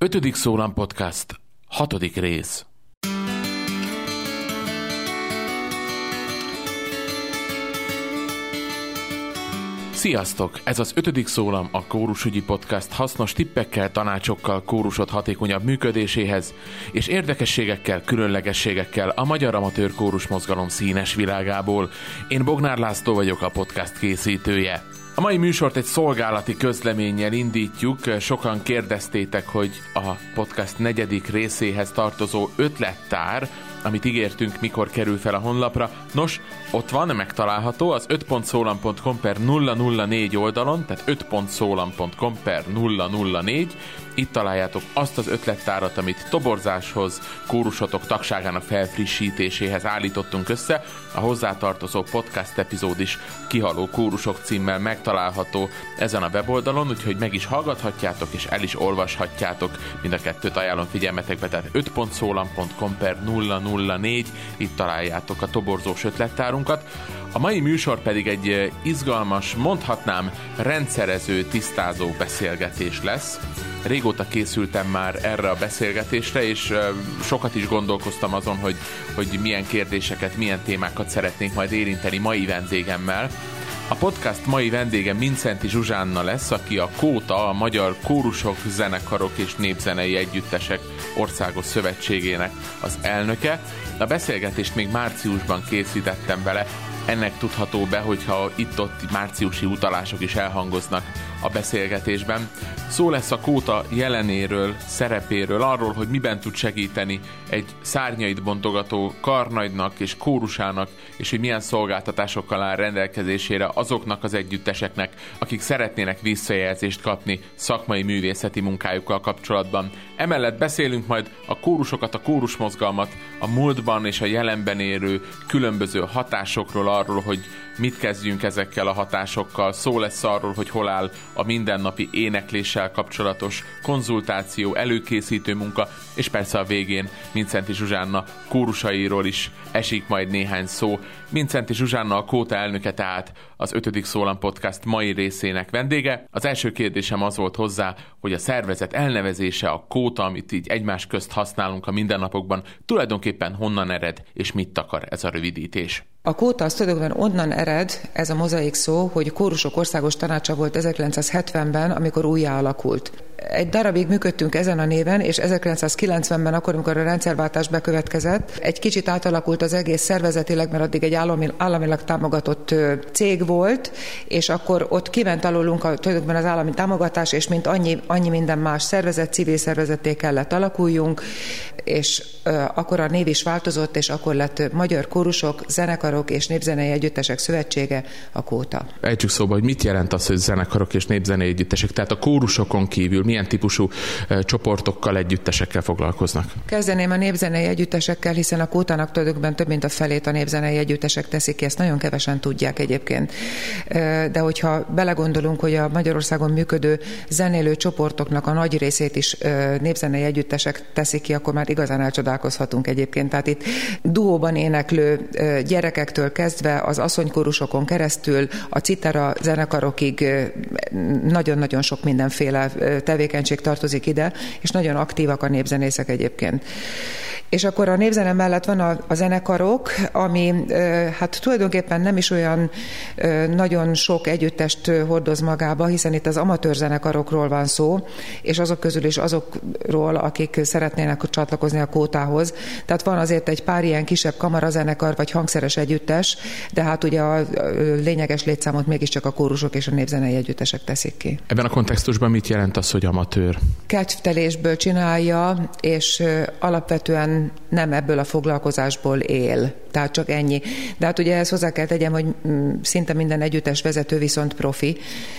Ötödik Szólam Podcast, hatodik rész. Sziasztok! Ez az ötödik szólam a Kórusügyi Podcast hasznos tippekkel, tanácsokkal kórusod hatékonyabb működéséhez, és érdekességekkel, különlegességekkel a magyar amatőr kórus mozgalom színes világából. Én Bognár László vagyok, a podcast készítője. A mai műsort egy szolgálati közleménnyel indítjuk. Sokan kérdeztétek, hogy a podcast negyedik részéhez tartozó ötlettár, amit ígértünk, mikor kerül fel a honlapra. Nos, ott van, megtalálható az 5.szólam.com per 004 oldalon, tehát 5.szólam.com per 004. Itt találjátok azt az ötlettárat, amit toborzáshoz, kórusotok tagságának felfrissítéséhez állítottunk össze. A hozzátartozó podcast epizód is kihaló kórusok címmel megtalálható ezen a weboldalon, úgyhogy meg is hallgathatjátok és el is olvashatjátok. Mind a kettőt ajánlom figyelmetekbe, tehát 5.szólam.com per 004, itt találjátok a toborzós ötlettárunkat. A mai műsor pedig egy izgalmas, mondhatnám rendszerező, tisztázó beszélgetés lesz. Régóta készültem már erre a beszélgetésre, és sokat is gondolkoztam azon, hogy, hogy milyen kérdéseket, milyen témákat szeretnék majd érinteni mai vendégemmel. A podcast mai vendége Mincenti Zsuzsánna lesz, aki a Kóta, a Magyar Kórusok, Zenekarok és Népzenei Együttesek Országos Szövetségének az elnöke. A beszélgetést még márciusban készítettem bele, ennek tudható be, hogyha itt-ott márciusi utalások is elhangoznak a beszélgetésben. Szó lesz a kóta jelenéről, szerepéről, arról, hogy miben tud segíteni egy szárnyait bontogató karnagynak és kórusának, és hogy milyen szolgáltatásokkal áll rendelkezésére azoknak az együtteseknek, akik szeretnének visszajelzést kapni szakmai művészeti munkájukkal kapcsolatban. Emellett beszélünk majd a kórusokat, a kórusmozgalmat, a múltban és a jelenben érő különböző hatásokról, arról, hogy mit kezdjünk ezekkel a hatásokkal. Szó lesz arról, hogy hol áll a mindennapi énekléssel kapcsolatos konzultáció, előkészítő munka, és persze a végén Mincenti Zsuzsánna kórusairól is esik majd néhány szó. Mincenti Zsuzsánna a Kóta elnöke tehát az 5. Szólam Podcast mai részének vendége. Az első kérdésem az volt hozzá, hogy a szervezet elnevezése, a Kóta, amit így egymás közt használunk a mindennapokban, tulajdonképpen honnan ered és mit takar ez a rövidítés. A kóta az tulajdonképpen onnan ered, ez a mozaik szó, hogy Kórusok Országos Tanácsa volt 1970-ben, amikor újjá alakult. Egy darabig működtünk ezen a néven, és 1990-ben, akkor, amikor a rendszerváltás bekövetkezett, egy kicsit átalakult az egész szervezetileg, mert addig egy állami, államilag támogatott cég volt, és akkor ott kiment alulunk a, tulajdonképpen az állami támogatás, és mint annyi, annyi minden más szervezet, civil szervezeté kellett alakuljunk, és akkor a név is változott, és akkor lett Magyar Kórusok, Zenekarok és Népzenei Együttesek Szövetsége, a Kóta. Ejtsük szóba, hogy mit jelent az, hogy zenekarok és népzenei együttesek, tehát a kórusokon kívül milyen típusú csoportokkal, együttesekkel foglalkoznak? Kezdeném a népzenei együttesekkel, hiszen a Kótának tulajdonképpen több mint a felét a népzenei együttesek teszik ki, ezt nagyon kevesen tudják egyébként. De hogyha belegondolunk, hogy a Magyarországon működő zenélő csoportoknak a nagy részét is népzenei együttesek teszik ki, akkor már igazán elcsodálkozhatunk egyébként. Tehát itt duóban éneklő gyerekektől kezdve az asszonykórusokon keresztül a citera zenekarokig nagyon-nagyon sok mindenféle tevékenység tartozik ide, és nagyon aktívak a népzenészek egyébként. És akkor a népzene mellett van a, a zenekarok, ami hát tulajdonképpen nem is olyan nagyon sok együttest hordoz magába, hiszen itt az amatőr zenekarokról van szó, és azok közül is azokról, akik szeretnének csatlakozni a kótához. Tehát van azért egy pár ilyen kisebb kamarazenekar, vagy hangszeres együttes, de hát ugye a lényeges létszámot mégiscsak a kórusok és a népzenei együttesek teszik ki. Ebben a kontextusban mit jelent az, hogy amatőr? Kedvtelésből csinálja, és alapvetően nem ebből a foglalkozásból él. Tehát csak ennyi. De hát ugye ezt hozzá kell tegyem, hogy mm, szinte minden együttes vezető viszont profi.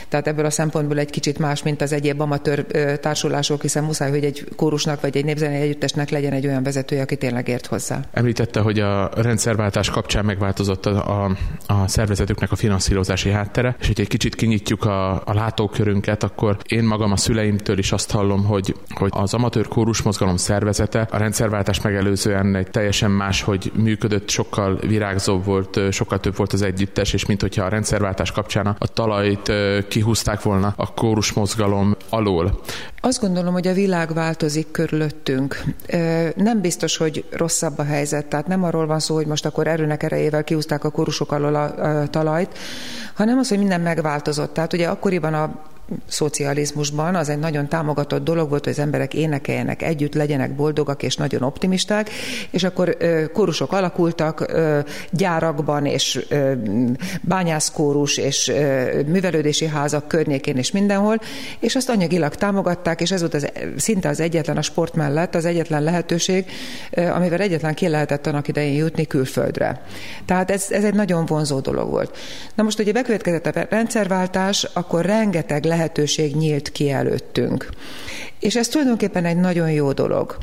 Tehát ebből a szempontból egy kicsit más, mint az egyéb amatőr társulások, hiszen muszáj, hogy egy kórusnak vagy egy népzenei együttesnek legyen egy olyan vezetője, aki tényleg ért hozzá. Említette, hogy a rendszerváltás kapcsán megváltozott a, a, a szervezetüknek a finanszírozási háttere, és hogy egy kicsit kinyitjuk a, a látókörünket, akkor én magam a szüleimtől is azt hallom, hogy, hogy az amatőr kórus mozgalom szervezete a rendszerváltás megelőzően egy teljesen más, hogy működött, sokkal virágzóbb volt, sokkal több volt az együttes, és mint hogyha a rendszerváltás kapcsán a talajt kihúzták volna a kórus mozgalom alól. Azt gondolom, hogy a világ változik körülöttünk. Nem biztos, hogy rosszabb a helyzet. Tehát nem arról van szó, hogy most akkor erőnek erejével kiúzták a kórusok alól a talajt, hanem az, hogy minden megváltozott. Tehát ugye akkoriban a szocializmusban az egy nagyon támogatott dolog volt, hogy az emberek énekeljenek együtt, legyenek boldogak és nagyon optimisták, és akkor kórusok alakultak gyárakban, és bányászkórus, és művelődési házak környékén, és mindenhol, és azt anyagilag támogatták, és ez volt az, szinte az egyetlen a sport mellett, az egyetlen lehetőség, amivel egyetlen ki lehetett annak idején jutni külföldre. Tehát ez, ez egy nagyon vonzó dolog volt. Na most, ugye bekövetkezett a rendszerváltás, akkor rengeteg lehet lehetőség nyílt ki előttünk. És ez tulajdonképpen egy nagyon jó dolog.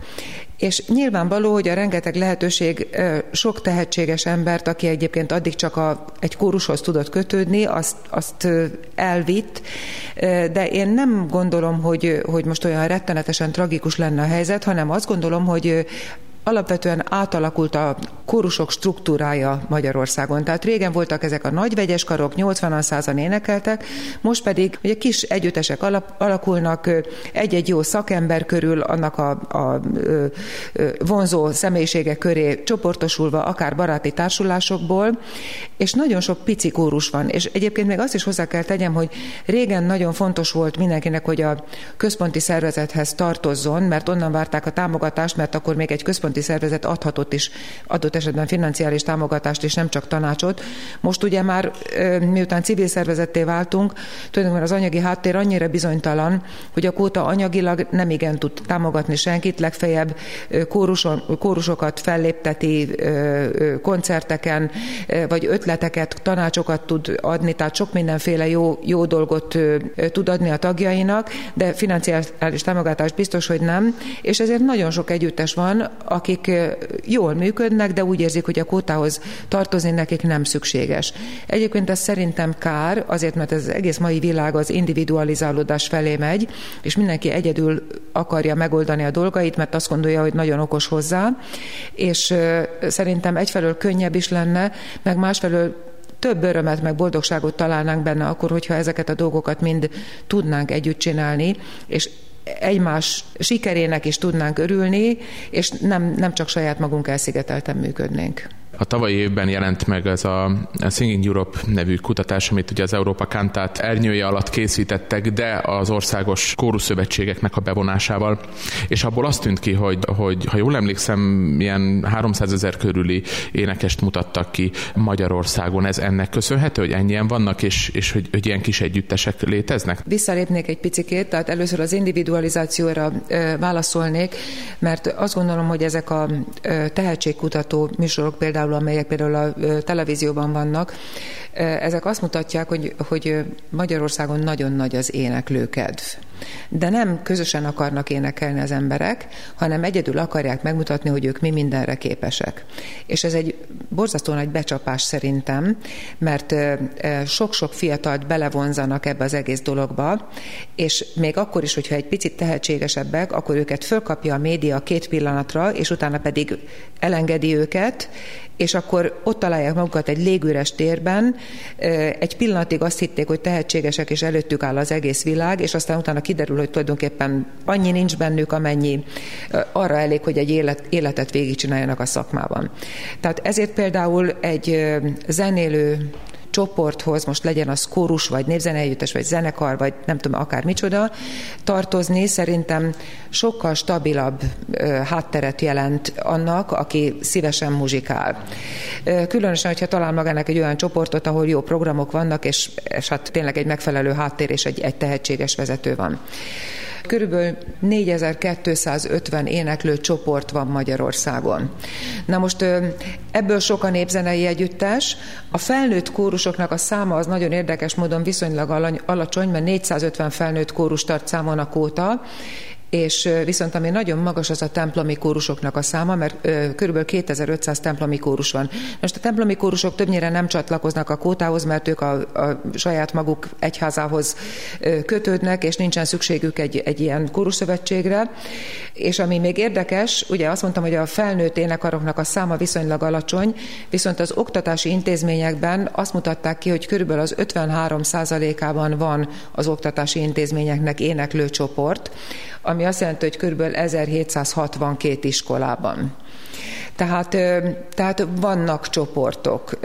És nyilvánvaló, hogy a rengeteg lehetőség sok tehetséges embert, aki egyébként addig csak a, egy kórushoz tudott kötődni, azt, azt elvitt, de én nem gondolom, hogy, hogy most olyan rettenetesen tragikus lenne a helyzet, hanem azt gondolom, hogy alapvetően átalakult a kórusok struktúrája Magyarországon. Tehát régen voltak ezek a nagy vegyes karok, 80-an százan énekeltek, most pedig ugye kis együttesek alakulnak egy-egy jó szakember körül, annak a, a, a vonzó személyisége köré csoportosulva, akár baráti társulásokból, és nagyon sok pici kórus van. És egyébként még azt is hozzá kell tegyem, hogy régen nagyon fontos volt mindenkinek, hogy a központi szervezethez tartozzon, mert onnan várták a támogatást, mert akkor még egy központi központi szervezet adhatott is adott esetben financiális támogatást és nem csak tanácsot. Most ugye már miután civil szervezetté váltunk, tulajdonképpen az anyagi háttér annyira bizonytalan, hogy a kóta anyagilag nem igen tud támogatni senkit, legfeljebb kóruson, kórusokat fellépteti koncerteken, vagy ötleteket, tanácsokat tud adni, tehát sok mindenféle jó, jó dolgot tud adni a tagjainak, de financiális támogatást biztos, hogy nem, és ezért nagyon sok együttes van, akik jól működnek, de úgy érzik, hogy a kótához tartozni nekik nem szükséges. Egyébként ez szerintem kár, azért, mert az egész mai világ az individualizálódás felé megy, és mindenki egyedül akarja megoldani a dolgait, mert azt gondolja, hogy nagyon okos hozzá, és szerintem egyfelől könnyebb is lenne, meg másfelől több örömet, meg boldogságot találnánk benne akkor, hogyha ezeket a dolgokat mind tudnánk együtt csinálni, és egymás sikerének is tudnánk örülni, és nem, nem csak saját magunk elszigetelten működnénk. A tavalyi évben jelent meg ez a Singing Europe nevű kutatás, amit ugye az Európa Kantát ernyője alatt készítettek, de az országos kóruszövetségeknek a bevonásával. És abból azt tűnt ki, hogy, hogy ha jól emlékszem, ilyen 300 ezer körüli énekest mutattak ki Magyarországon. Ez ennek köszönhető, hogy ennyien vannak, és, és hogy, hogy ilyen kis együttesek léteznek? Visszalépnék egy picikét, tehát először az individualizációra válaszolnék, mert azt gondolom, hogy ezek a tehetségkutató műsorok például például, amelyek például a televízióban vannak, ezek azt mutatják, hogy, hogy Magyarországon nagyon nagy az éneklőkedv. De nem közösen akarnak énekelni az emberek, hanem egyedül akarják megmutatni, hogy ők mi mindenre képesek. És ez egy borzasztó nagy becsapás szerintem, mert sok-sok fiatalt belevonzanak ebbe az egész dologba, és még akkor is, hogyha egy picit tehetségesebbek, akkor őket fölkapja a média két pillanatra, és utána pedig elengedi őket, és akkor ott találják magukat egy légüres térben, egy pillanatig azt hitték, hogy tehetségesek, és előttük áll az egész világ, és aztán utána kiderül, hogy tulajdonképpen annyi nincs bennük, amennyi arra elég, hogy egy élet, életet végigcsináljanak a szakmában. Tehát ezért például egy zenélő csoporthoz, most legyen az kórus, vagy népzeneegyüttes, vagy zenekar, vagy nem tudom, akár micsoda, tartozni szerintem sokkal stabilabb hátteret jelent annak, aki szívesen muzsikál. Különösen, hogyha talál magának egy olyan csoportot, ahol jó programok vannak, és, és hát tényleg egy megfelelő háttér és egy, egy tehetséges vezető van. Körülbelül 4250 éneklő csoport van Magyarországon. Na most ebből sok a népzenei együttes. A felnőtt kórusoknak a száma az nagyon érdekes módon viszonylag alacsony, mert 450 felnőtt kórus tart számon a kóta, és viszont ami nagyon magas az a templomi kórusoknak a száma, mert kb. 2500 templomi kórus van. Most a templomi kórusok többnyire nem csatlakoznak a kótához, mert ők a, a saját maguk egyházához kötődnek, és nincsen szükségük egy, egy ilyen kórusszövetségre. És ami még érdekes, ugye azt mondtam, hogy a felnőtt énekaroknak a száma viszonylag alacsony, viszont az oktatási intézményekben azt mutatták ki, hogy körülbelül az 53 ában van az oktatási intézményeknek éneklő csoport, ami azt jelenti, hogy körülbelül 1762 iskolában. Tehát, tehát vannak csoportok,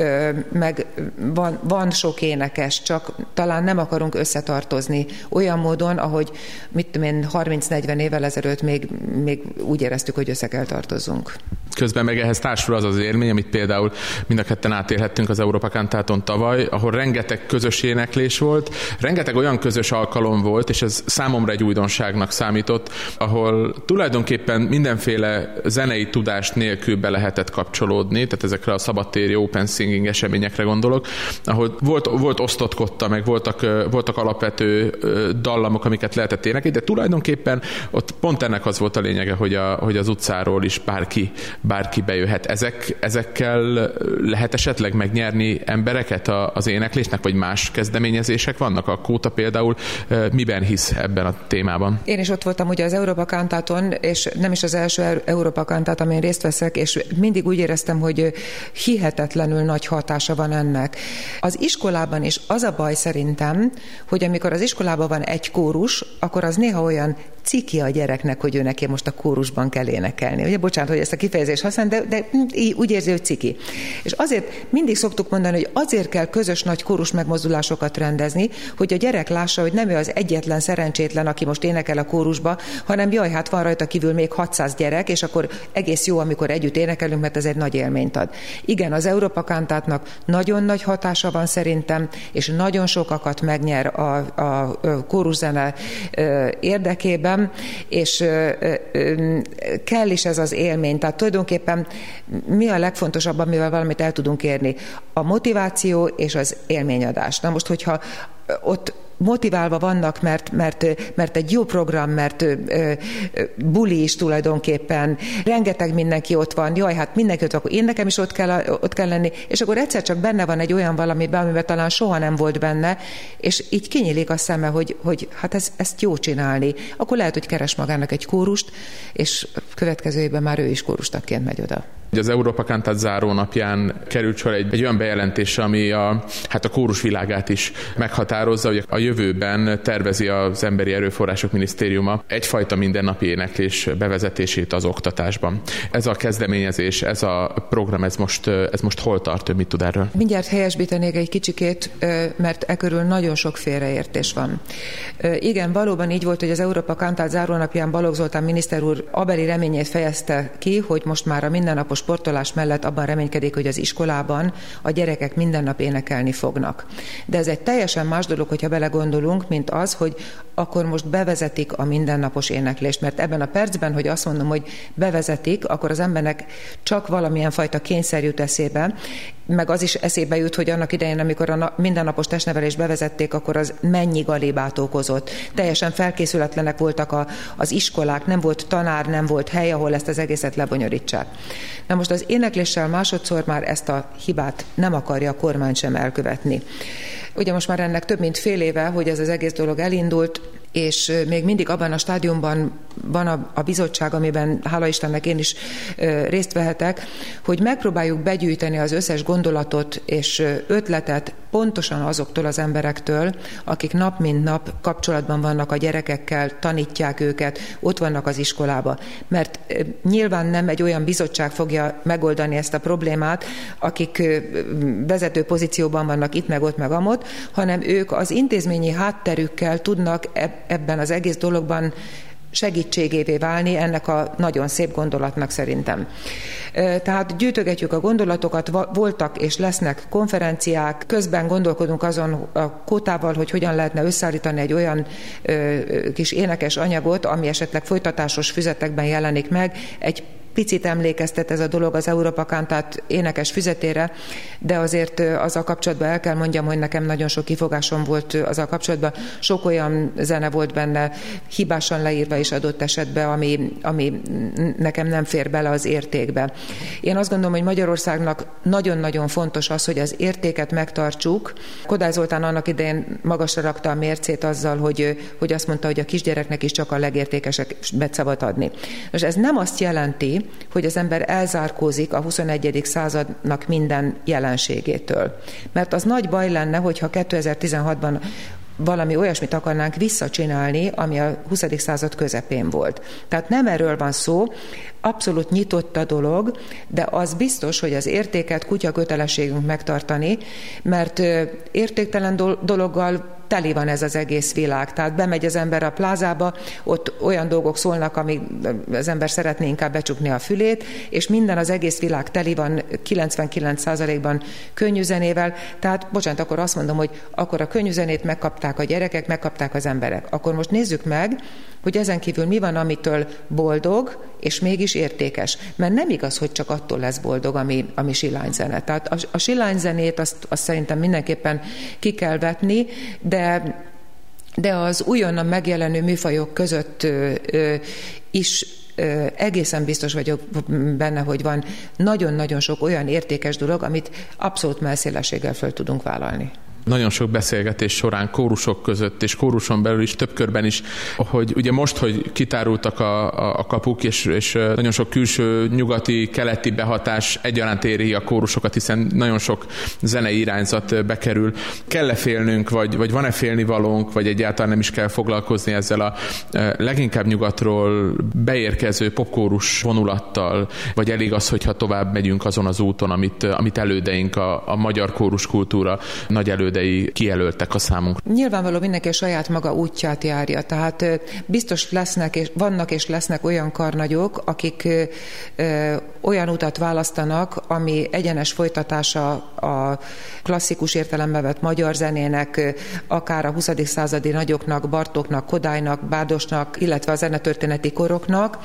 meg van, van sok énekes, csak talán nem akarunk összetartozni olyan módon, ahogy mit tudom én, 30-40 évvel ezelőtt még, még úgy éreztük, hogy össze kell tartozzunk. Közben meg ehhez társul az az élmény, amit például mind a ketten átélhettünk az Európa Kantáton tavaly, ahol rengeteg közös éneklés volt, rengeteg olyan közös alkalom volt, és ez számomra egy újdonságnak számított, ahol tulajdonképpen mindenféle zenei tudást nélkül be lehetett kapcsolódni, tehát ezekre a szabadtéri open singing eseményekre gondolok, ahol volt, volt osztott kotta, meg voltak, voltak alapvető dallamok, amiket lehetett énekelni, de tulajdonképpen ott pont ennek az volt a lényege, hogy, a, hogy az utcáról is bárki, bárki bejöhet. Ezek, ezekkel lehet esetleg megnyerni embereket az éneklésnek, vagy más kezdeményezések vannak? A Kóta például miben hisz ebben a témában? Én is ott voltam ugye az Európa Kantáton, és nem is az első Európa Kantát, amin részt veszek, és mindig úgy éreztem, hogy hihetetlenül nagy hatása van ennek. Az iskolában is az a baj szerintem, hogy amikor az iskolában van egy kórus, akkor az néha olyan ciki a gyereknek, hogy ő neki most a kórusban kell énekelni. Ugye, bocsánat, hogy ezt a kifejezést használ, de, de úgy érzi, hogy ciki. És azért mindig szoktuk mondani, hogy azért kell közös nagy kórus megmozdulásokat rendezni, hogy a gyerek lássa, hogy nem ő az egyetlen szerencsétlen, aki most énekel a kórusba, hanem jaj, hát van rajta kívül még 600 gyerek, és akkor egész jó, amikor együtt énekelünk, mert ez egy nagy élményt ad. Igen, az Európa Kantátnak nagyon nagy hatása van szerintem, és nagyon sokakat megnyer a, a kóruszene érdekében, és kell is ez az élmény. Tehát tulajdonképpen mi a legfontosabb, amivel valamit el tudunk érni? A motiváció és az élményadás. Na most, hogyha ott motiválva vannak, mert, mert, mert egy jó program, mert buli is tulajdonképpen, rengeteg mindenki ott van, jaj, hát mindenki ott akkor én nekem is ott kell, ott kell lenni, és akkor egyszer csak benne van egy olyan valami, amiben talán soha nem volt benne, és így kinyílik a szeme, hogy, hogy hát ez, ezt jó csinálni. Akkor lehet, hogy keres magának egy kórust, és következő évben már ő is kórustakként megy oda. Az Európa Kantát záró napján került sor egy, egy olyan bejelentés, ami a, hát a kórus világát is meghatározza, hogy a jövőben tervezi az Emberi Erőforrások Minisztériuma egyfajta mindennapi éneklés bevezetését az oktatásban. Ez a kezdeményezés, ez a program, ez most, ez most hol tart, mit tud erről? Mindjárt helyesbítenék egy kicsikét, mert e körül nagyon sok félreértés van. Igen, valóban így volt, hogy az Európa Kantát zárónapján Balogh Zoltán miniszter úr abeli reményét fejezte ki, hogy most már a mindennapos sportolás mellett abban reménykedik, hogy az iskolában a gyerekek minden nap énekelni fognak. De ez egy teljesen más dolog, hogyha belegondolunk, mint az, hogy akkor most bevezetik a mindennapos éneklést, mert ebben a percben, hogy azt mondom, hogy bevezetik, akkor az embernek csak valamilyen fajta kényszer jut eszébe, meg az is eszébe jut, hogy annak idején, amikor a mindennapos testnevelést bevezették, akkor az mennyi galibát okozott. Teljesen felkészületlenek voltak a, az iskolák, nem volt tanár, nem volt hely, ahol ezt az egészet lebonyolítsák. Na most az énekléssel másodszor már ezt a hibát nem akarja a kormány sem elkövetni. Ugye most már ennek több mint fél éve, hogy ez az egész dolog elindult, és még mindig abban a stádiumban van a, a bizottság, amiben hála Istennek én is részt vehetek, hogy megpróbáljuk begyűjteni az összes gondolatot és ötletet pontosan azoktól az emberektől, akik nap mint nap kapcsolatban vannak a gyerekekkel, tanítják őket, ott vannak az iskolába. Mert nyilván nem egy olyan bizottság fogja megoldani ezt a problémát, akik vezető pozícióban vannak itt, meg ott, meg amott, hanem ők az intézményi hátterükkel tudnak ebben az egész dologban segítségévé válni ennek a nagyon szép gondolatnak szerintem. Tehát gyűjtögetjük a gondolatokat, voltak és lesznek konferenciák, közben gondolkodunk azon a kótával, hogy hogyan lehetne összeállítani egy olyan kis énekes anyagot, ami esetleg folytatásos füzetekben jelenik meg, egy picit emlékeztet ez a dolog az Európa Kántát énekes füzetére, de azért az a kapcsolatban el kell mondjam, hogy nekem nagyon sok kifogásom volt az a kapcsolatban. Sok olyan zene volt benne, hibásan leírva is adott esetben, ami, ami nekem nem fér bele az értékbe. Én azt gondolom, hogy Magyarországnak nagyon-nagyon fontos az, hogy az értéket megtartsuk. Kodály Zoltán annak idején magasra rakta a mércét azzal, hogy, hogy azt mondta, hogy a kisgyereknek is csak a legértékesebbet szabad adni. Most ez nem azt jelenti, hogy az ember elzárkózik a 21. századnak minden jelenségétől. Mert az nagy baj lenne, hogyha 2016-ban valami olyasmit akarnánk visszacsinálni, ami a 20. század közepén volt. Tehát nem erről van szó, abszolút nyitott a dolog, de az biztos, hogy az értéket kutya kötelességünk megtartani, mert értéktelen dologgal teli van ez az egész világ. Tehát bemegy az ember a plázába, ott olyan dolgok szólnak, amik az ember szeretné inkább becsukni a fülét, és minden az egész világ teli van 99%-ban könnyűzenével. Tehát, bocsánat, akkor azt mondom, hogy akkor a könnyűzenét megkapták a gyerekek, megkapták az emberek. Akkor most nézzük meg, hogy ezen kívül mi van, amitől boldog, és mégis értékes. Mert nem igaz, hogy csak attól lesz boldog, ami, ami silányzene. Tehát a, a silányzenét azt, azt szerintem mindenképpen ki kell vetni, de de az újonnan megjelenő műfajok között ö, ö, is egészen biztos vagyok benne, hogy van nagyon-nagyon sok olyan értékes dolog, amit abszolút melszélességgel föl tudunk vállalni nagyon sok beszélgetés során kórusok között és kóruson belül is több körben is, hogy ugye most, hogy kitárultak a, a, kapuk, és, és nagyon sok külső nyugati, keleti behatás egyaránt éri a kórusokat, hiszen nagyon sok zenei irányzat bekerül. Kell-e félnünk, vagy, vagy van-e félnivalónk, vagy egyáltalán nem is kell foglalkozni ezzel a leginkább nyugatról beérkező popkórus vonulattal, vagy elég az, hogyha tovább megyünk azon az úton, amit, amit elődeink, a, a magyar kórus kultúra nagy elő elődei kijelöltek a számunkra. Nyilvánvaló mindenki a saját maga útját járja, tehát biztos lesznek és vannak és lesznek olyan karnagyok, akik olyan utat választanak, ami egyenes folytatása a klasszikus értelembe vett magyar zenének, akár a 20. századi nagyoknak, Bartóknak, Kodálynak, Bádosnak, illetve a zenetörténeti koroknak,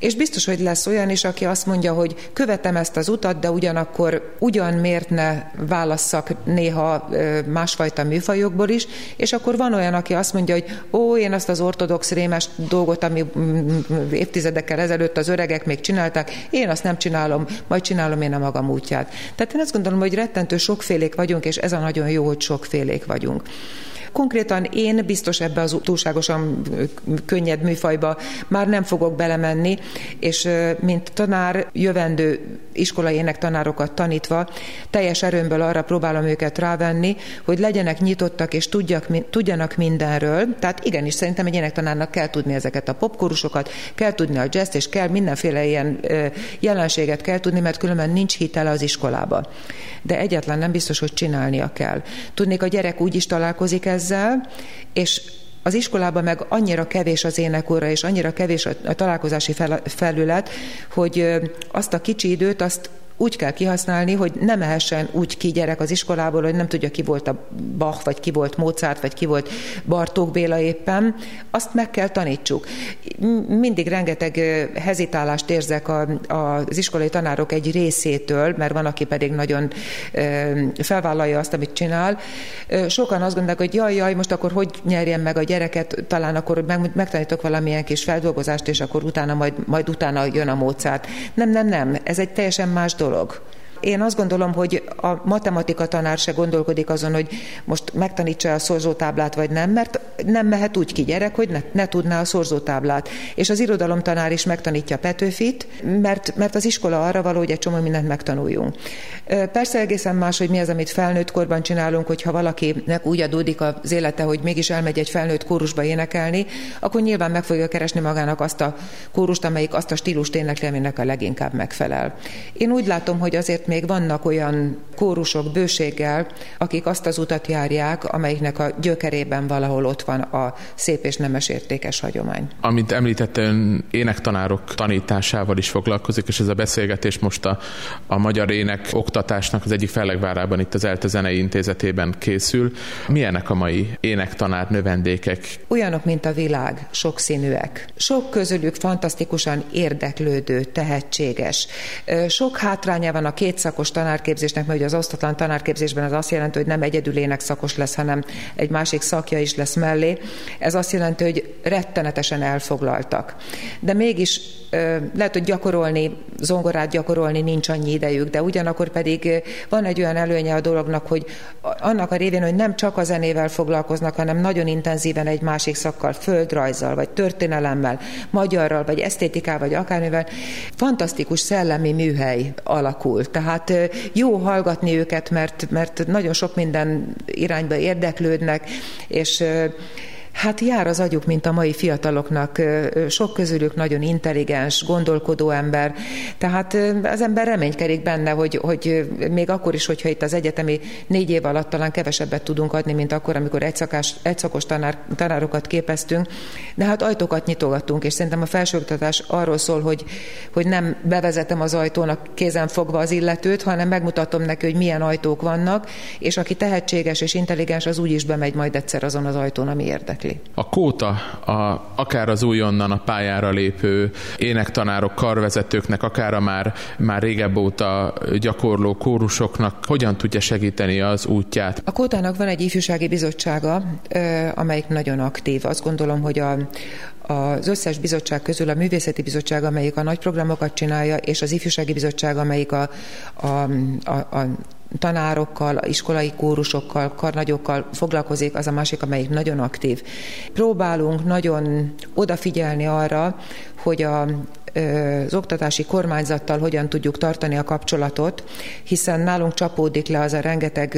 és biztos, hogy lesz olyan is, aki azt mondja, hogy követem ezt az utat, de ugyanakkor ugyan miért ne válasszak néha másfajta műfajokból is, és akkor van olyan, aki azt mondja, hogy ó, én azt az ortodox rémes dolgot, ami évtizedekkel ezelőtt az öregek még csinálták, én azt nem csinálom, majd csinálom én a magam útját. Tehát én azt gondolom, hogy rettentő sokfélék vagyunk, és ez a nagyon jó, hogy sokfélék vagyunk. Konkrétan én biztos ebbe az túlságosan könnyed műfajba már nem fogok belemenni, és mint tanár, jövendő iskolai tanárokat tanítva, teljes erőmből arra próbálom őket rávenni, hogy legyenek nyitottak és tudjak, tudjanak mindenről. Tehát igenis, szerintem egy énektanárnak kell tudni ezeket a popkorusokat, kell tudni a jazz és kell mindenféle ilyen jelenséget kell tudni, mert különben nincs hitele az iskolába. De egyetlen nem biztos, hogy csinálnia kell. Tudnék, a gyerek úgy is találkozik ezzel, ezzel, és az iskolában meg annyira kevés az énekóra, és annyira kevés a találkozási felület, hogy azt a kicsi időt, azt úgy kell kihasználni, hogy nem mehessen úgy ki gyerek az iskolából, hogy nem tudja ki volt a Bach, vagy ki volt Mozart, vagy ki volt Bartók Béla éppen. Azt meg kell tanítsuk. Mindig rengeteg hezitálást érzek a, az iskolai tanárok egy részétől, mert van, aki pedig nagyon felvállalja azt, amit csinál. Sokan azt gondolják, hogy jaj, jaj, most akkor hogy nyerjen meg a gyereket, talán akkor meg, megtanítok valamilyen kis feldolgozást, és akkor utána majd, majd utána jön a Mozart. Nem, nem, nem. Ez egy teljesen más dolog dolog. Én azt gondolom, hogy a matematika tanár se gondolkodik azon, hogy most megtanítsa a szorzótáblát, vagy nem, mert nem mehet úgy ki gyerek, hogy ne, ne tudná a szorzótáblát. És az irodalomtanár is megtanítja Petőfit, mert, mert az iskola arra való, hogy egy csomó mindent megtanuljunk. Persze egészen más, hogy mi az, amit felnőtt korban csinálunk, hogyha valakinek úgy adódik az élete, hogy mégis elmegy egy felnőtt kórusba énekelni, akkor nyilván meg fogja keresni magának azt a kórust, amelyik azt a stílust énekli, aminek a leginkább megfelel. Én úgy látom, hogy azért még vannak olyan kórusok bőséggel, akik azt az utat járják, amelyiknek a gyökerében valahol ott van a szép és nemes értékes hagyomány. Amit említette, ön énektanárok tanításával is foglalkozik, és ez a beszélgetés most a, a magyar ének oktatásnak az egyik fellegvárában itt az ELTE Zenei Intézetében készül. Milyenek a mai énektanár növendékek? Olyanok, mint a világ, sokszínűek. Sok közülük fantasztikusan érdeklődő, tehetséges. Sok hátránya van a kétszakos tanárképzésnek, mert ugye az osztatlan tanárképzésben az azt jelenti, hogy nem egyedül énekszakos lesz, hanem egy másik szakja is lesz mellé. Ez azt jelenti, hogy rettenetesen elfoglaltak. De mégis lehet, hogy gyakorolni, zongorát gyakorolni nincs annyi idejük, de ugyanakkor pedig van egy olyan előnye a dolognak, hogy annak a révén, hogy nem csak a zenével foglalkoznak, hanem nagyon intenzíven egy másik szakkal, földrajzzal, vagy történelemmel, magyarral, vagy esztétikával, vagy akármivel, fantasztikus szellemi műhely alakul. Tehát jó hallgatni őket, mert, mert nagyon sok minden irányba érdeklődnek, és Hát jár az agyuk, mint a mai fiataloknak. Sok közülük nagyon intelligens, gondolkodó ember. Tehát az ember reménykedik benne, hogy, hogy még akkor is, hogyha itt az egyetemi négy év alatt talán kevesebbet tudunk adni, mint akkor, amikor egyszakás, egyszakos tanár, tanárokat képeztünk, de hát ajtókat nyitogatunk, és szerintem a felsőoktatás arról szól, hogy, hogy nem bevezetem az ajtónak kézen fogva az illetőt, hanem megmutatom neki, hogy milyen ajtók vannak, és aki tehetséges és intelligens, az úgy is bemegy majd egyszer azon az ajtón, ami érdekli érdekli. A kóta, a, akár az újonnan a pályára lépő énektanárok, karvezetőknek, akár a már, már régebb óta gyakorló kórusoknak hogyan tudja segíteni az útját? A kótának van egy ifjúsági bizottsága, amelyik nagyon aktív. Azt gondolom, hogy a, az összes bizottság közül a művészeti bizottság, amelyik a nagy programokat csinálja, és az ifjúsági bizottság, amelyik a, a, a, a tanárokkal, iskolai kórusokkal, karnagyokkal foglalkozik, az a másik, amelyik nagyon aktív. Próbálunk nagyon odafigyelni arra, hogy a az oktatási kormányzattal hogyan tudjuk tartani a kapcsolatot, hiszen nálunk csapódik le az a rengeteg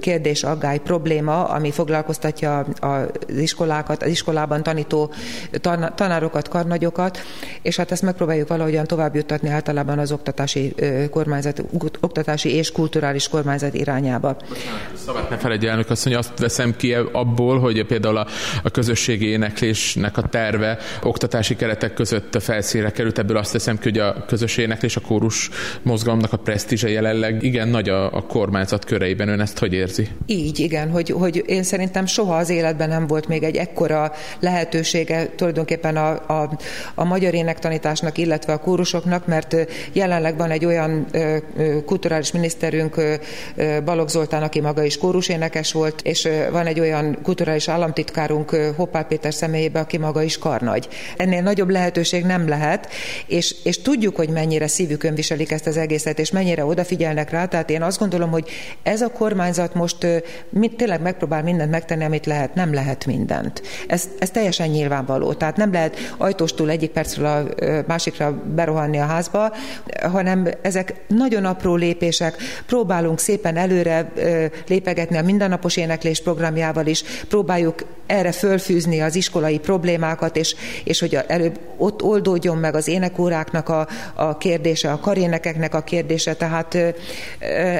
kérdés, aggály, probléma, ami foglalkoztatja az iskolákat, az iskolában tanító tanárokat, karnagyokat, és hát ezt megpróbáljuk valahogyan tovább juttatni általában az oktatási kormányzat, oktatási és kulturális kormányzat irányába. Szabad ne felejtj elnök hogy azt veszem ki abból, hogy például a, a közösségi éneklésnek a terve oktatási keretek között felszínre felszínre került, ebből azt teszem ki, hogy a közös éneklés, a kórus mozgalomnak a presztízse jelenleg igen nagy a, a kormányzat köreiben. Ön ezt hogy érzi? Így, igen, hogy, hogy én szerintem soha az életben nem volt még egy ekkora lehetősége tulajdonképpen a, a, a magyar énektanításnak, illetve a kórusoknak, mert jelenleg van egy olyan ö, kulturális miniszterünk, ö, Balogh Zoltán, aki maga is kórusénekes volt, és van egy olyan kulturális államtitkárunk, Hoppá Péter személyében, aki maga is karnagy. Ennél nagyobb lehetőség nem lehet, lehet, és, és tudjuk, hogy mennyire szívükön viselik ezt az egészet, és mennyire odafigyelnek rá, tehát én azt gondolom, hogy ez a kormányzat most mind, tényleg megpróbál mindent megtenni, amit lehet, nem lehet mindent. Ez, ez teljesen nyilvánvaló, tehát nem lehet ajtóstól egyik percről a másikra berohanni a házba, hanem ezek nagyon apró lépések, próbálunk szépen előre lépegetni a mindennapos éneklés programjával is, próbáljuk erre fölfűzni az iskolai problémákat, és, és hogy előbb ott oldódjon meg az énekóráknak a, a kérdése, a karénekeknek a kérdése, tehát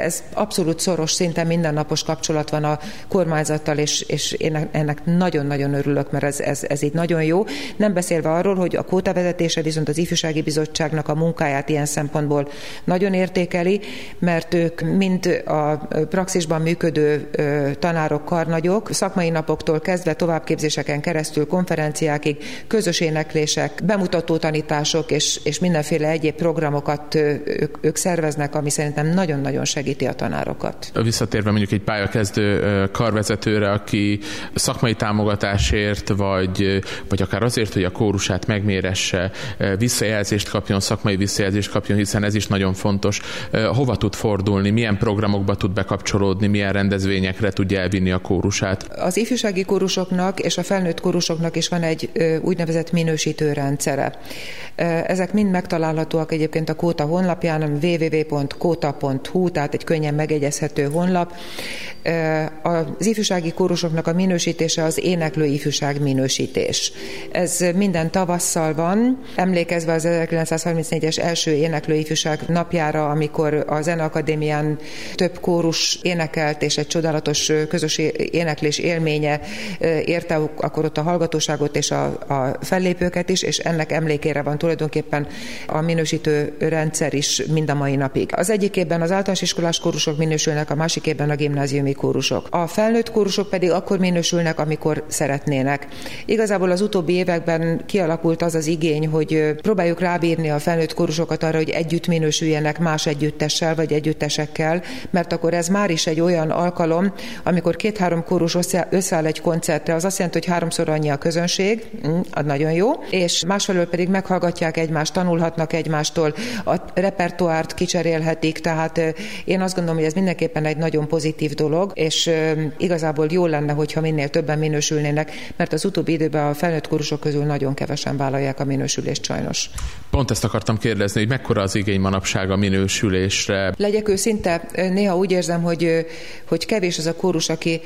ez abszolút szoros, szinte mindennapos kapcsolat van a kormányzattal, és, és én ennek nagyon-nagyon örülök, mert ez, ez, ez így nagyon jó. Nem beszélve arról, hogy a kóta vezetése viszont az ifjúsági bizottságnak a munkáját ilyen szempontból nagyon értékeli, mert ők mind a praxisban működő tanárok, karnagyok, szakmai napoktól kezdve továbbképzéseken keresztül konferenciákig, közös éneklések, bemutató tanítások és, és mindenféle egyéb programokat ők, ők szerveznek, ami szerintem nagyon-nagyon segíti a tanárokat. Visszatérve mondjuk egy pályakezdő karvezetőre, aki szakmai támogatásért, vagy, vagy akár azért, hogy a kórusát megméresse, visszajelzést kapjon, szakmai visszajelzést kapjon, hiszen ez is nagyon fontos. Hova tud fordulni, milyen programokba tud bekapcsolódni, milyen rendezvényekre tudja elvinni a kórusát? Az ifjúsági kórusok kórusoknak és a felnőtt kórusoknak is van egy úgynevezett minősítő rendszere. Ezek mind megtalálhatóak egyébként a Kóta honlapján, www.kóta.hu, tehát egy könnyen megegyezhető honlap. Az ifjúsági kórusoknak a minősítése az éneklő ifjúság minősítés. Ez minden tavasszal van, emlékezve az 1934-es első éneklő ifjúság napjára, amikor a Zeneakadémián több kórus énekelt, és egy csodálatos közös éneklés élménye érte akkor ott a hallgatóságot és a, a fellépőket is, és ennek emlékére van tulajdonképpen a minősítő rendszer is mind a mai napig. Az egyik évben az általános iskolás kórusok minősülnek, a másik évben a gimnáziumi kórusok. A felnőtt kórusok pedig akkor minősülnek, amikor szeretnének. Igazából az utóbbi években kialakult az az igény, hogy próbáljuk rábírni a felnőtt kórusokat arra, hogy együtt minősüljenek más együttessel vagy együttesekkel, mert akkor ez már is egy olyan alkalom, amikor két-három kórus összeáll egy koncertre, az azt jelenti, hogy háromszor annyi a közönség, mm, az nagyon jó, és másfelől pedig meghallgatják egymást, tanulhatnak egymástól, a repertoárt kicserélhetik, tehát én azt gondolom, hogy ez mindenképpen egy nagyon pozitív dolog, és igazából jó lenne, hogyha minél többen minősülnének, mert az utóbbi időben a felnőtt kórusok közül nagyon kevesen vállalják a minősülést sajnos. Pont ezt akartam kérdezni, hogy mekkora az igény manapság a minősülésre? Legyek őszinte, néha úgy érzem, hogy, hogy kevés az a kórus, aki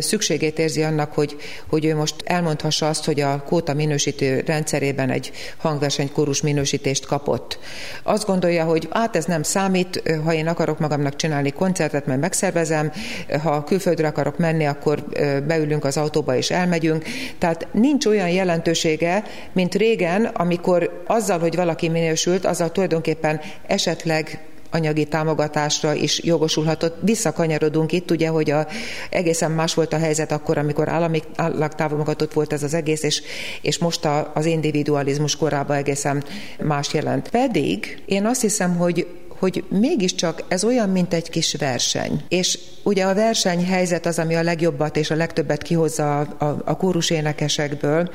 szükségét érzi annak, hogy, hogy ő most elmondhassa azt, hogy a kóta minősítő rendszerében egy hangversenykórus minősítést kapott. Azt gondolja, hogy hát ez nem számít, ha én akarok magamnak csinálni koncertet, mert megszervezem, ha külföldre akarok menni, akkor beülünk az autóba és elmegyünk. Tehát nincs olyan jelentősége, mint régen, amikor azzal, hogy valaki minősült, azzal tulajdonképpen esetleg anyagi támogatásra is jogosulhatott. Visszakanyarodunk itt, ugye, hogy a, egészen más volt a helyzet akkor, amikor állami támogatott volt ez az egész, és, és most a, az individualizmus korában egészen más jelent. Pedig én azt hiszem, hogy hogy mégiscsak ez olyan, mint egy kis verseny. És ugye a versenyhelyzet az, ami a legjobbat és a legtöbbet kihozza a, a, a kórus énekesekből,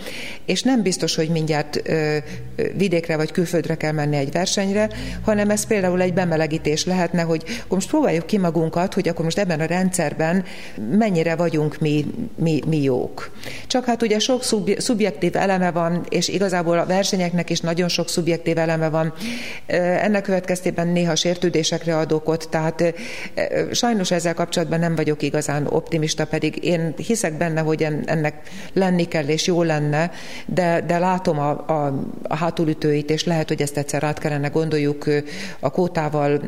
és nem biztos, hogy mindjárt ö, vidékre vagy külföldre kell menni egy versenyre, hanem ez például egy bemelegítés lehetne, hogy akkor most próbáljuk ki magunkat, hogy akkor most ebben a rendszerben mennyire vagyunk mi, mi, mi jók. Csak hát ugye sok szubjektív eleme van, és igazából a versenyeknek is nagyon sok szubjektív eleme van. Ennek következtében néha sértődésekre ad okot, tehát sajnos ezzel kapcsolatban nem vagyok igazán optimista, pedig én hiszek benne, hogy ennek lenni kell és jó lenne, de, de látom a, a, a hátulütőit, és lehet, hogy ezt egyszer át kellene gondoljuk a kótával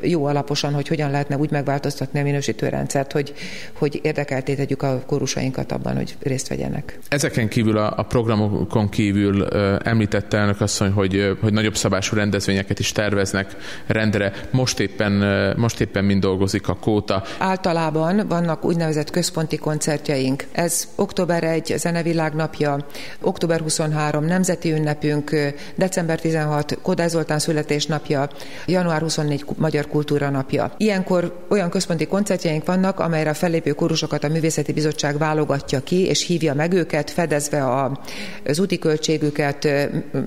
jó alaposan, hogy hogyan lehetne úgy megváltoztatni a minősítőrendszert, hogy, hogy érdekelté tegyük a kórusainkat abban, hogy részt vegyenek. Ezeken kívül, a, a programokon kívül említette elnök asszony, hogy, hogy nagyobb szabású rendezvényeket is terveznek rendre rendre. Most éppen, most éppen mind dolgozik a kóta. Általában vannak úgynevezett központi koncertjeink. Ez október 1 Zenevilág napja, október 23 Nemzeti ünnepünk, december 16 Kodály Zoltán születésnapja, január 24 Magyar Kultúra napja. Ilyenkor olyan központi koncertjeink vannak, amelyre a fellépő kórusokat a Művészeti Bizottság válogatja ki, és hívja meg őket, fedezve a, az úti költségüket,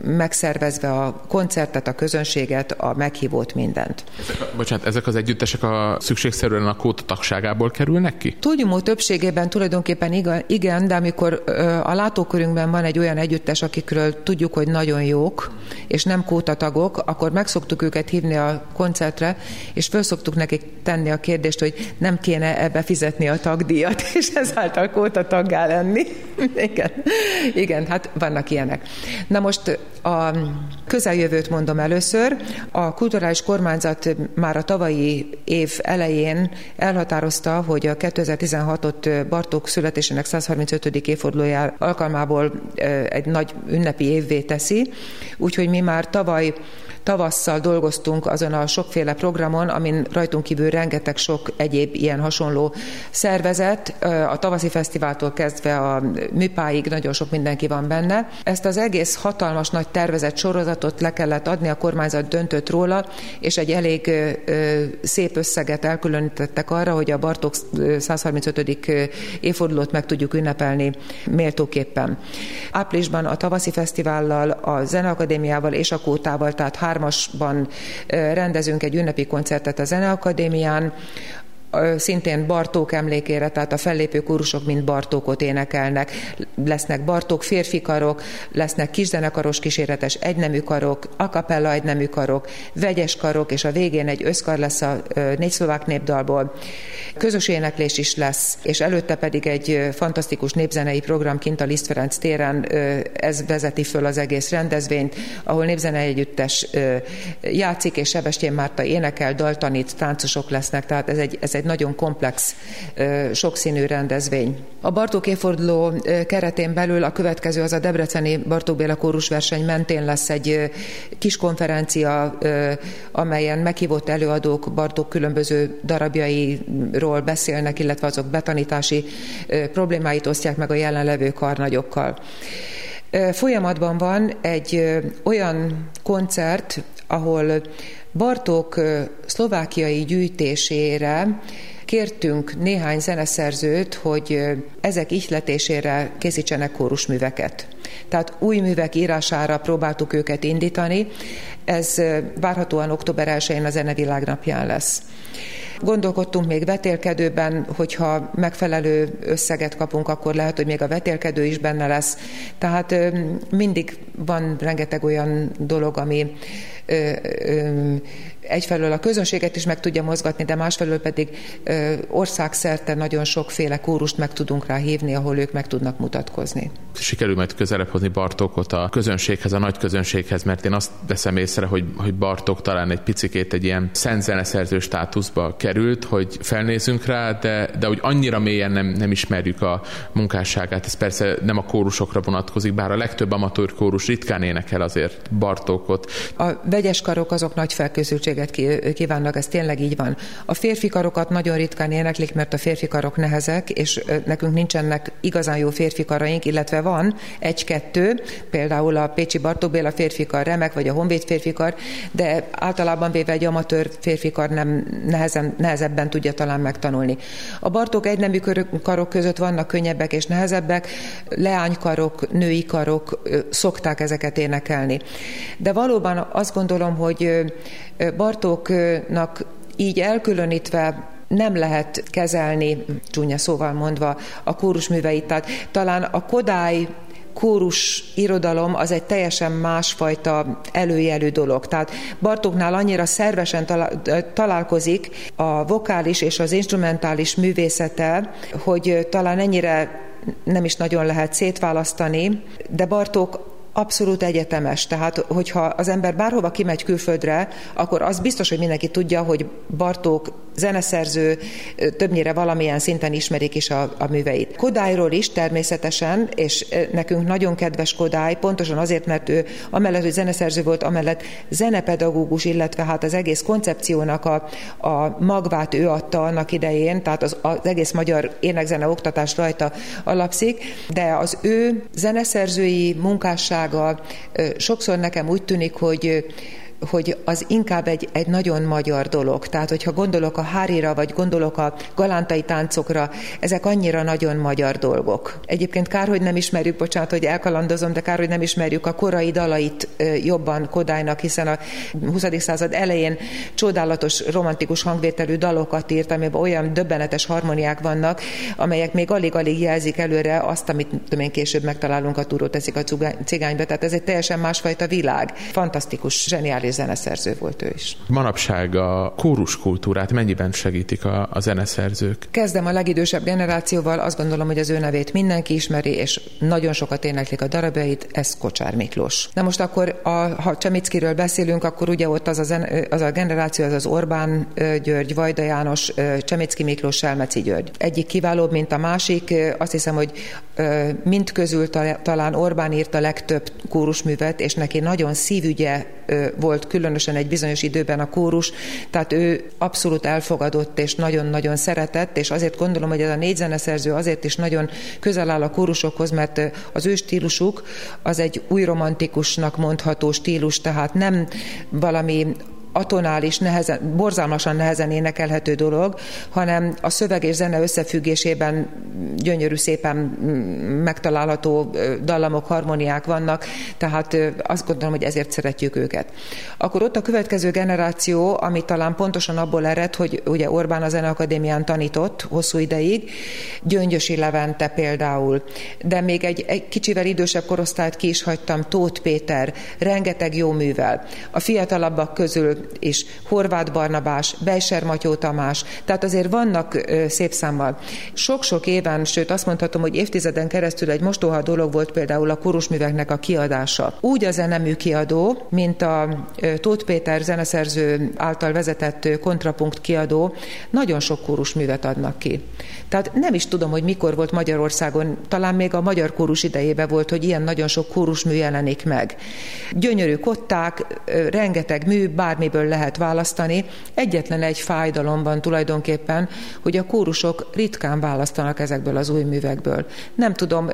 megszervezve a koncertet, a közönséget, a meghívót, minden mindent. Ezek a, bocsánat, ezek az együttesek a szükségszerűen a kóta tagságából kerülnek ki? Túlnyomó többségében tulajdonképpen igen, de amikor a látókörünkben van egy olyan együttes, akikről tudjuk, hogy nagyon jók, és nem kóta tagok, akkor meg szoktuk őket hívni a koncertre, és föl szoktuk nekik tenni a kérdést, hogy nem kéne ebbe fizetni a tagdíjat, és ezáltal kóta taggá lenni. igen. igen, hát vannak ilyenek. Na most a közeljövőt mondom először. A kulturális kormányzat már a tavalyi év elején elhatározta, hogy a 2016-ot Bartók születésének 135. évfordulója alkalmából egy nagy ünnepi évvé teszi, úgyhogy mi már tavaly Tavasszal dolgoztunk azon a sokféle programon, amin rajtunk kívül rengeteg sok egyéb ilyen hasonló szervezet, a tavaszi fesztiváltól kezdve a műpáig nagyon sok mindenki van benne. Ezt az egész hatalmas nagy tervezett sorozatot le kellett adni, a kormányzat döntött róla, és egy elég szép összeget elkülönítettek arra, hogy a Bartók 135. évfordulót meg tudjuk ünnepelni méltóképpen. Áprilisban a tavaszi fesztivállal, a Zeneakadémiával és a Kótával, tehát hármasban rendezünk egy ünnepi koncertet a Zeneakadémián, szintén Bartók emlékére, tehát a fellépő kórusok mind Bartókot énekelnek. Lesznek Bartók férfi karok, lesznek kiszenekaros kíséretes egynemű karok, akapella egynemű karok, vegyes karok, és a végén egy összkar lesz a négy szlovák népdalból. Közös éneklés is lesz, és előtte pedig egy fantasztikus népzenei program kint a Liszt Ferenc téren, ez vezeti föl az egész rendezvényt, ahol népzenei együttes játszik, és Sebestyén Márta énekel, daltanít, táncosok lesznek, tehát ez egy, ez egy nagyon komplex, sokszínű rendezvény. A Bartók évforduló keretén belül a következő az a Debreceni Bartók Béla kórusverseny mentén lesz egy kis konferencia, amelyen meghívott előadók Bartók különböző darabjairól beszélnek, illetve azok betanítási problémáit osztják meg a jelenlevő karnagyokkal. Folyamatban van egy olyan koncert, ahol Bartók szlovákiai gyűjtésére kértünk néhány zeneszerzőt, hogy ezek ihletésére készítsenek kórusműveket. Tehát új művek írására próbáltuk őket indítani, ez várhatóan október 1-én a Zenevilág napján lesz. Gondolkodtunk még vetélkedőben, hogyha megfelelő összeget kapunk, akkor lehet, hogy még a vetélkedő is benne lesz. Tehát mindig van rengeteg olyan dolog, ami egyfelől a közönséget is meg tudja mozgatni, de másfelől pedig országszerte nagyon sokféle kórust meg tudunk rá hívni, ahol ők meg tudnak mutatkozni. Sikerül majd közelebb hozni Bartókot a közönséghez, a nagy közönséghez, mert én azt veszem észre, hogy, hogy Bartók talán egy picikét egy ilyen szentzeneszerző státuszba került, hogy felnézünk rá, de, de hogy annyira mélyen nem, nem ismerjük a munkásságát. Ez persze nem a kórusokra vonatkozik, bár a legtöbb amatőr kórus ritkán énekel azért Bartókot. A vegyes karok azok nagy felkészültség egészséget kívánnak, ez tényleg így van. A férfi karokat nagyon ritkán éneklik, mert a férfi karok nehezek, és nekünk nincsenek igazán jó férfi karaink, illetve van egy-kettő, például a Pécsi Bartók Béla férfi kar remek, vagy a Honvéd férfi kar, de általában véve egy amatőr férfi kar nem nehezen, nehezebben tudja talán megtanulni. A Bartók egynemű karok között vannak könnyebbek és nehezebbek, leánykarok, női karok szokták ezeket énekelni. De valóban azt gondolom, hogy Bartóknak így elkülönítve nem lehet kezelni, csúnya szóval mondva, a kórusműveit. Tehát talán a Kodály kórus irodalom az egy teljesen másfajta előjelű dolog. Tehát Bartóknál annyira szervesen találkozik a vokális és az instrumentális művészete, hogy talán ennyire nem is nagyon lehet szétválasztani, de Bartók abszolút egyetemes. Tehát, hogyha az ember bárhova kimegy külföldre, akkor az biztos, hogy mindenki tudja, hogy Bartók zeneszerző, többnyire valamilyen szinten ismerik is a, a műveit. Kodályról is természetesen, és nekünk nagyon kedves Kodály, pontosan azért, mert ő amellett, hogy zeneszerző volt, amellett zenepedagógus, illetve hát az egész koncepciónak a, a magvát ő adta annak idején, tehát az, az egész magyar énekzene oktatás rajta alapszik, de az ő zeneszerzői munkássága sokszor nekem úgy tűnik, hogy hogy az inkább egy, egy nagyon magyar dolog. Tehát, hogyha gondolok a hárira, vagy gondolok a galántai táncokra, ezek annyira nagyon magyar dolgok. Egyébként kár, hogy nem ismerjük, bocsánat, hogy elkalandozom, de kár, hogy nem ismerjük a korai dalait jobban Kodálynak, hiszen a 20. század elején csodálatos, romantikus hangvételű dalokat írt, amiben olyan döbbenetes harmóniák vannak, amelyek még alig-alig jelzik előre azt, amit tudom én később megtalálunk a túró teszik a cigányba. Tehát ez egy teljesen másfajta világ. Fantasztikus, zseniális és zeneszerző volt ő is. Manapság a kórus kultúrát mennyiben segítik a, a zeneszerzők? Kezdem a legidősebb generációval, azt gondolom, hogy az ő nevét mindenki ismeri, és nagyon sokat éneklik a darabjait, ez Kocsár Miklós. Na most akkor, a, ha Csemickiről beszélünk, akkor ugye ott az a, zen, az a generáció, az az Orbán György, Vajda János, Csemicki Miklós, Selmeci György. Egyik kiválóbb, mint a másik. Azt hiszem, hogy mind közül talán Orbán írt a legtöbb kórusművet, és neki nagyon szívügye volt különösen egy bizonyos időben a kórus, tehát ő abszolút elfogadott és nagyon-nagyon szeretett, és azért gondolom, hogy ez a négy zeneszerző azért is nagyon közel áll a kórusokhoz, mert az ő stílusuk az egy új romantikusnak mondható stílus, tehát nem valami atonális, nehezen, borzalmasan nehezen énekelhető dolog, hanem a szöveg és zene összefüggésében gyönyörű szépen megtalálható dallamok, harmóniák vannak, tehát azt gondolom, hogy ezért szeretjük őket. Akkor ott a következő generáció, ami talán pontosan abból ered, hogy ugye Orbán a Zeneakadémián tanított hosszú ideig, Gyöngyösi Levente például, de még egy, egy kicsivel idősebb korosztályt ki is hagytam, Tóth Péter, rengeteg jó művel. A fiatalabbak közül is Horváth Barnabás, Bejser Matyó Tamás, tehát azért vannak szép számmal. Sok-sok éven, sőt azt mondhatom, hogy évtizeden keresztül egy mostoha dolog volt például a kórusműveknek a kiadása. Úgy a zenemű kiadó, mint a Tóth Péter zeneszerző által vezetett kontrapunkt kiadó, nagyon sok kórusművet adnak ki. Tehát nem is tudom, hogy mikor volt Magyarországon, talán még a magyar kórus idejében volt, hogy ilyen nagyon sok kórusmű jelenik meg. Gyönyörű kották, rengeteg mű, bármiből lehet választani. Egyetlen egy fájdalom van tulajdonképpen, hogy a kórusok ritkán választanak ezekből az új művekből. Nem tudom,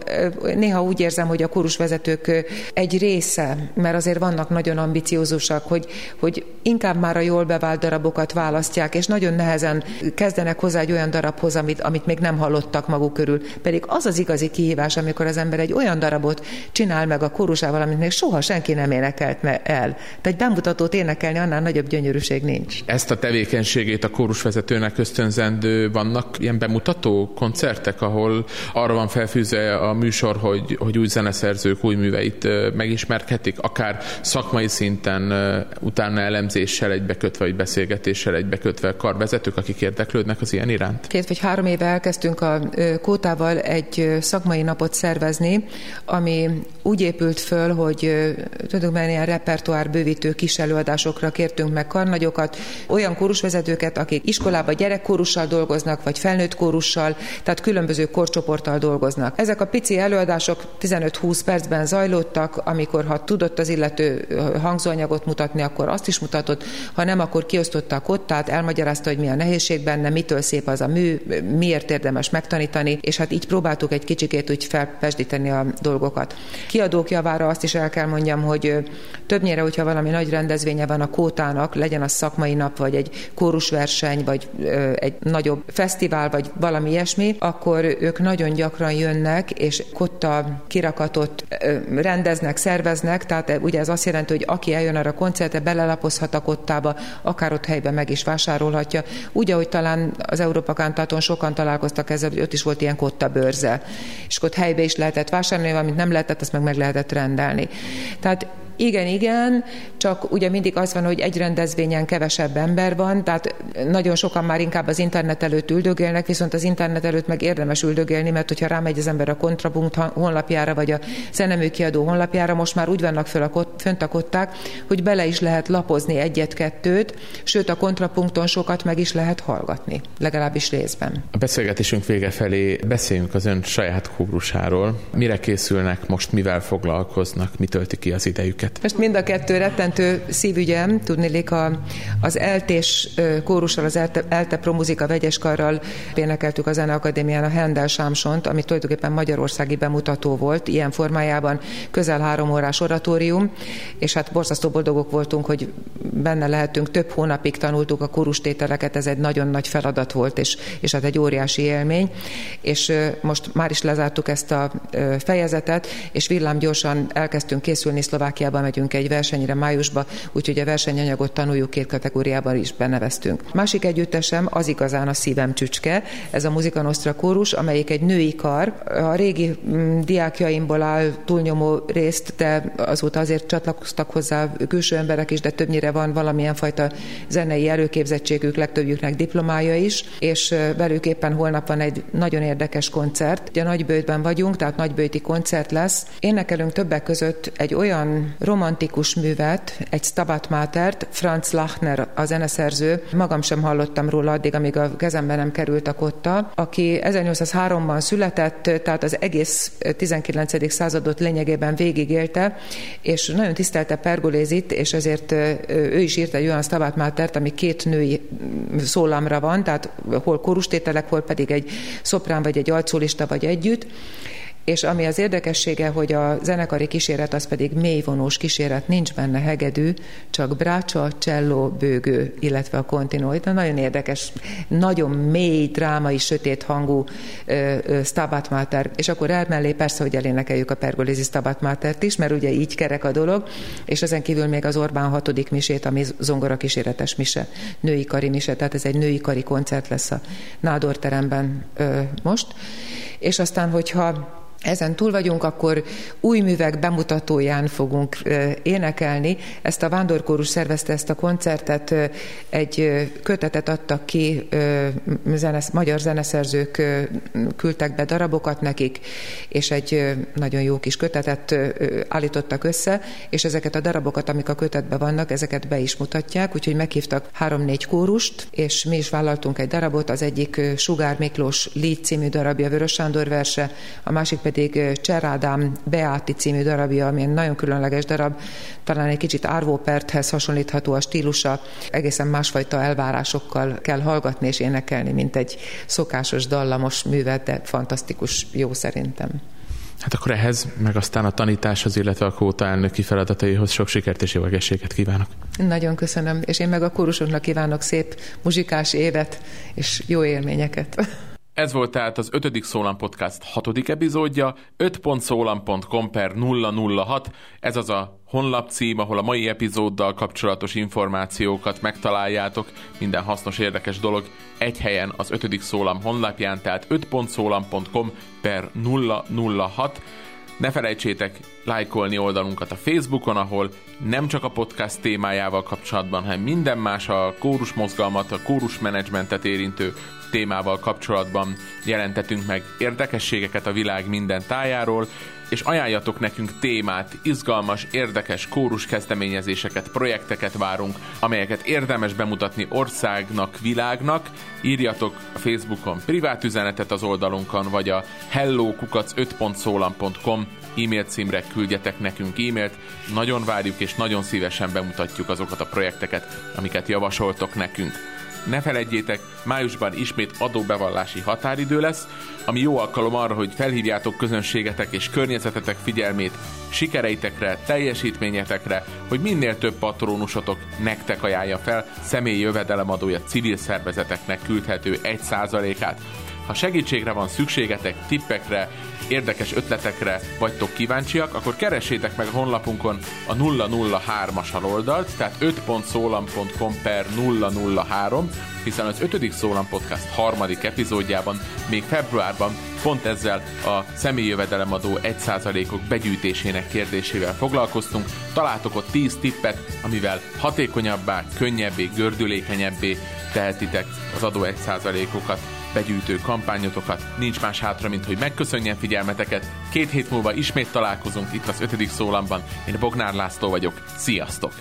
néha úgy érzem, hogy a kórusvezetők egy része, mert azért vannak nagyon ambiciózusak, hogy, hogy inkább már a jól bevált darabokat választják, és nagyon nehezen kezdenek hozzá egy olyan darabhoz, amit, amit még nem hallottak maguk körül. Pedig az az igazi kihívás, amikor az ember egy olyan darabot csinál meg a kórusával, amit még soha senki nem énekelt el. Tehát egy bemutatót énekelni annál nagyobb gyönyörűség nincs. Ezt a tevékenységét a kórusvezetőnek ösztönzendő vannak ilyen bemutató koncertek, ahol arra van felfűzve a műsor, hogy, hogy új zeneszerzők új műveit megismerketik, akár szakmai szinten utána elemzéssel egybekötve, vagy beszélgetéssel egybekötve karvezetők, akik érdeklődnek az ilyen iránt? Két vagy három éve elkezdtünk a Kótával egy szakmai napot szervezni, ami úgy épült föl, hogy tulajdonképpen ilyen repertoár bővítő kis előadásokra kértünk meg karnagyokat, olyan kórusvezetőket, akik iskolában gyerekkórussal dolgoznak, vagy felnőtt kórussal, tehát különböző korcsoporttal dolgoznak. Ezek a pici előadások 15-20 percben zajlottak, amikor ha tudott az illető hangzóanyagot mutatni, akkor azt is mutatott, ha nem, akkor kiosztotta a kottát, elmagyarázta, hogy mi a nehézség benne, mitől szép az a mű, miért érdemes megtanítani, és hát így próbáltuk egy kicsikét úgy felpesdíteni a dolgokat. Kiadók javára azt is el kell mondjam, hogy többnyire, hogyha valami nagy rendezvénye van a kótának, legyen az szakmai nap, vagy egy kórusverseny, vagy egy nagyobb fesztivál, vagy valami ilyesmi, akkor ők nagyon gyakran jönnek, és kotta kirakatot rendeznek, szerveznek, tehát ugye ez azt jelenti, hogy aki eljön arra a koncertre, belelapozhat a kottába, akár ott helyben meg is vásárolhatja. Úgy, ahogy talán az Európa Kántáton sokan találkoztak ezzel, hogy ott is volt ilyen kotta bőrze. És ott helybe is lehetett vásárolni, amit nem lehetett, azt meg meg lehetett rendelni. Tehát igen, igen, csak ugye mindig az van, hogy egy rendezvényen kevesebb ember van, tehát nagyon sokan már inkább az internet előtt üldögélnek, viszont az internet előtt meg érdemes üldögélni, mert hogyha rámegy az ember a kontrapunkt honlapjára, vagy a zeneműkiadó honlapjára, most már úgy vannak föl a kot, fönt a kották, hogy bele is lehet lapozni egyet-kettőt, sőt a kontrapunkton sokat meg is lehet hallgatni, legalábbis részben. A beszélgetésünk vége felé beszéljünk az ön saját kórusáról. Mire készülnek most, mivel foglalkoznak, mi tölti ki az idejüket? Őket. Most mind a kettő rettentő szívügyem, tudnélik a, az eltés kórussal, az Elte, Elte Pro Muzika vegyeskarral énekeltük a Zeneakadémián a Hendel Sámsont, ami tulajdonképpen magyarországi bemutató volt, ilyen formájában közel három órás oratórium, és hát borzasztó boldogok voltunk, hogy benne lehetünk, több hónapig tanultuk a kórustételeket, ez egy nagyon nagy feladat volt, és, és hát egy óriási élmény, és most már is lezártuk ezt a fejezetet, és villámgyorsan elkezdtünk készülni Szlovákiában Ausztriába megyünk egy versenyre májusba, úgyhogy a versenyanyagot tanuljuk két kategóriában is beneveztünk. Másik együttesem az igazán a szívem csücske, ez a Muzika Nostra kórus, amelyik egy női kar. A régi mm, diákjaimból áll túlnyomó részt, de azóta azért csatlakoztak hozzá külső emberek is, de többnyire van valamilyen fajta zenei előképzettségük, legtöbbjüknek diplomája is, és velük éppen holnap van egy nagyon érdekes koncert. Ugye Nagybőjtben vagyunk, tehát nagybőjti koncert lesz. Énekelünk többek között egy olyan romantikus művet, egy Stabat Matert, Franz Lachner a zeneszerző, magam sem hallottam róla addig, amíg a kezembe nem került a kotta, aki 1803-ban született, tehát az egész 19. századot lényegében végigélte, és nagyon tisztelte Pergolézit, és ezért ő is írt egy olyan Stabat Matert, ami két női szólamra van, tehát hol korustételek, hol pedig egy szoprán, vagy egy alcólista, vagy együtt, és ami az érdekessége, hogy a zenekari kíséret az pedig mélyvonós kíséret, nincs benne hegedű, csak brácsa, cselló, bőgő, illetve a kontinóid. Nagyon érdekes, nagyon mély, drámai, sötét hangú ö, ö, Stabat Mater, és akkor elmellé persze, hogy elénekeljük a Pergolesi Stabat Matert is, mert ugye így kerek a dolog, és ezen kívül még az Orbán hatodik misét, ami zongora kíséretes mise, női kari mise, tehát ez egy női kari koncert lesz a Nádor teremben ö, most. És aztán, hogyha ezen túl vagyunk, akkor új művek bemutatóján fogunk énekelni. Ezt a Vándorkórus szervezte ezt a koncertet, egy kötetet adtak ki, zenesz, magyar zeneszerzők küldtek be darabokat nekik, és egy nagyon jó kis kötetet állítottak össze, és ezeket a darabokat, amik a kötetben vannak, ezeket be is mutatják, úgyhogy meghívtak három-négy kórust, és mi is vállaltunk egy darabot, az egyik Sugár Miklós Lít című darabja, Vörös Sándor verse, a másik pedig Cserádám Beáti című darabja, ami egy nagyon különleges darab, talán egy kicsit Árvóperthez hasonlítható a stílusa, egészen másfajta elvárásokkal kell hallgatni és énekelni, mint egy szokásos dallamos művet, de fantasztikus jó szerintem. Hát akkor ehhez, meg aztán a tanításhoz, illetve a kóta elnöki feladataihoz sok sikert és jó egészséget kívánok. Nagyon köszönöm, és én meg a kórusoknak kívánok szép muzsikás évet és jó élményeket. Ez volt tehát az 5. Szólam Podcast hatodik epizódja, 5.szólam.com per 006, ez az a honlap cím, ahol a mai epizóddal kapcsolatos információkat megtaláljátok, minden hasznos, érdekes dolog egy helyen az 5. Szólam honlapján, tehát 5.szólam.com per 006. Ne felejtsétek lájkolni oldalunkat a Facebookon, ahol nem csak a podcast témájával kapcsolatban, hanem minden más a kórus mozgalmat, a kórus menedzsmentet érintő témával kapcsolatban jelentetünk meg érdekességeket a világ minden tájáról, és ajánljatok nekünk témát, izgalmas, érdekes kórus kezdeményezéseket, projekteket várunk, amelyeket érdemes bemutatni országnak, világnak. Írjatok a Facebookon privát üzenetet az oldalunkon, vagy a hellokukac5.szólam.com e-mail címre küldjetek nekünk e-mailt. Nagyon várjuk és nagyon szívesen bemutatjuk azokat a projekteket, amiket javasoltok nekünk. Ne felejtjétek, májusban ismét adóbevallási határidő lesz, ami jó alkalom arra, hogy felhívjátok közönségetek és környezetetek figyelmét sikereitekre, teljesítményetekre, hogy minél több patronusotok nektek ajánlja fel személyi jövedelemadója civil szervezeteknek küldhető 1%-át. Ha segítségre van szükségetek, tippekre, érdekes ötletekre vagytok kíváncsiak, akkor keressétek meg a honlapunkon a 003-as aloldalt, tehát 5.szólam.com per 003, hiszen az 5. Szólam Podcast harmadik epizódjában még februárban pont ezzel a személyi jövedelemadó 1%-ok begyűjtésének kérdésével foglalkoztunk. Találtok ott 10 tippet, amivel hatékonyabbá, könnyebbé, gördülékenyebbé tehetitek az adó 1%-okat begyűjtő kampányotokat. Nincs más hátra, mint hogy megköszönjem figyelmeteket. Két hét múlva ismét találkozunk itt az ötödik szólamban. Én Bognár László vagyok. Sziasztok!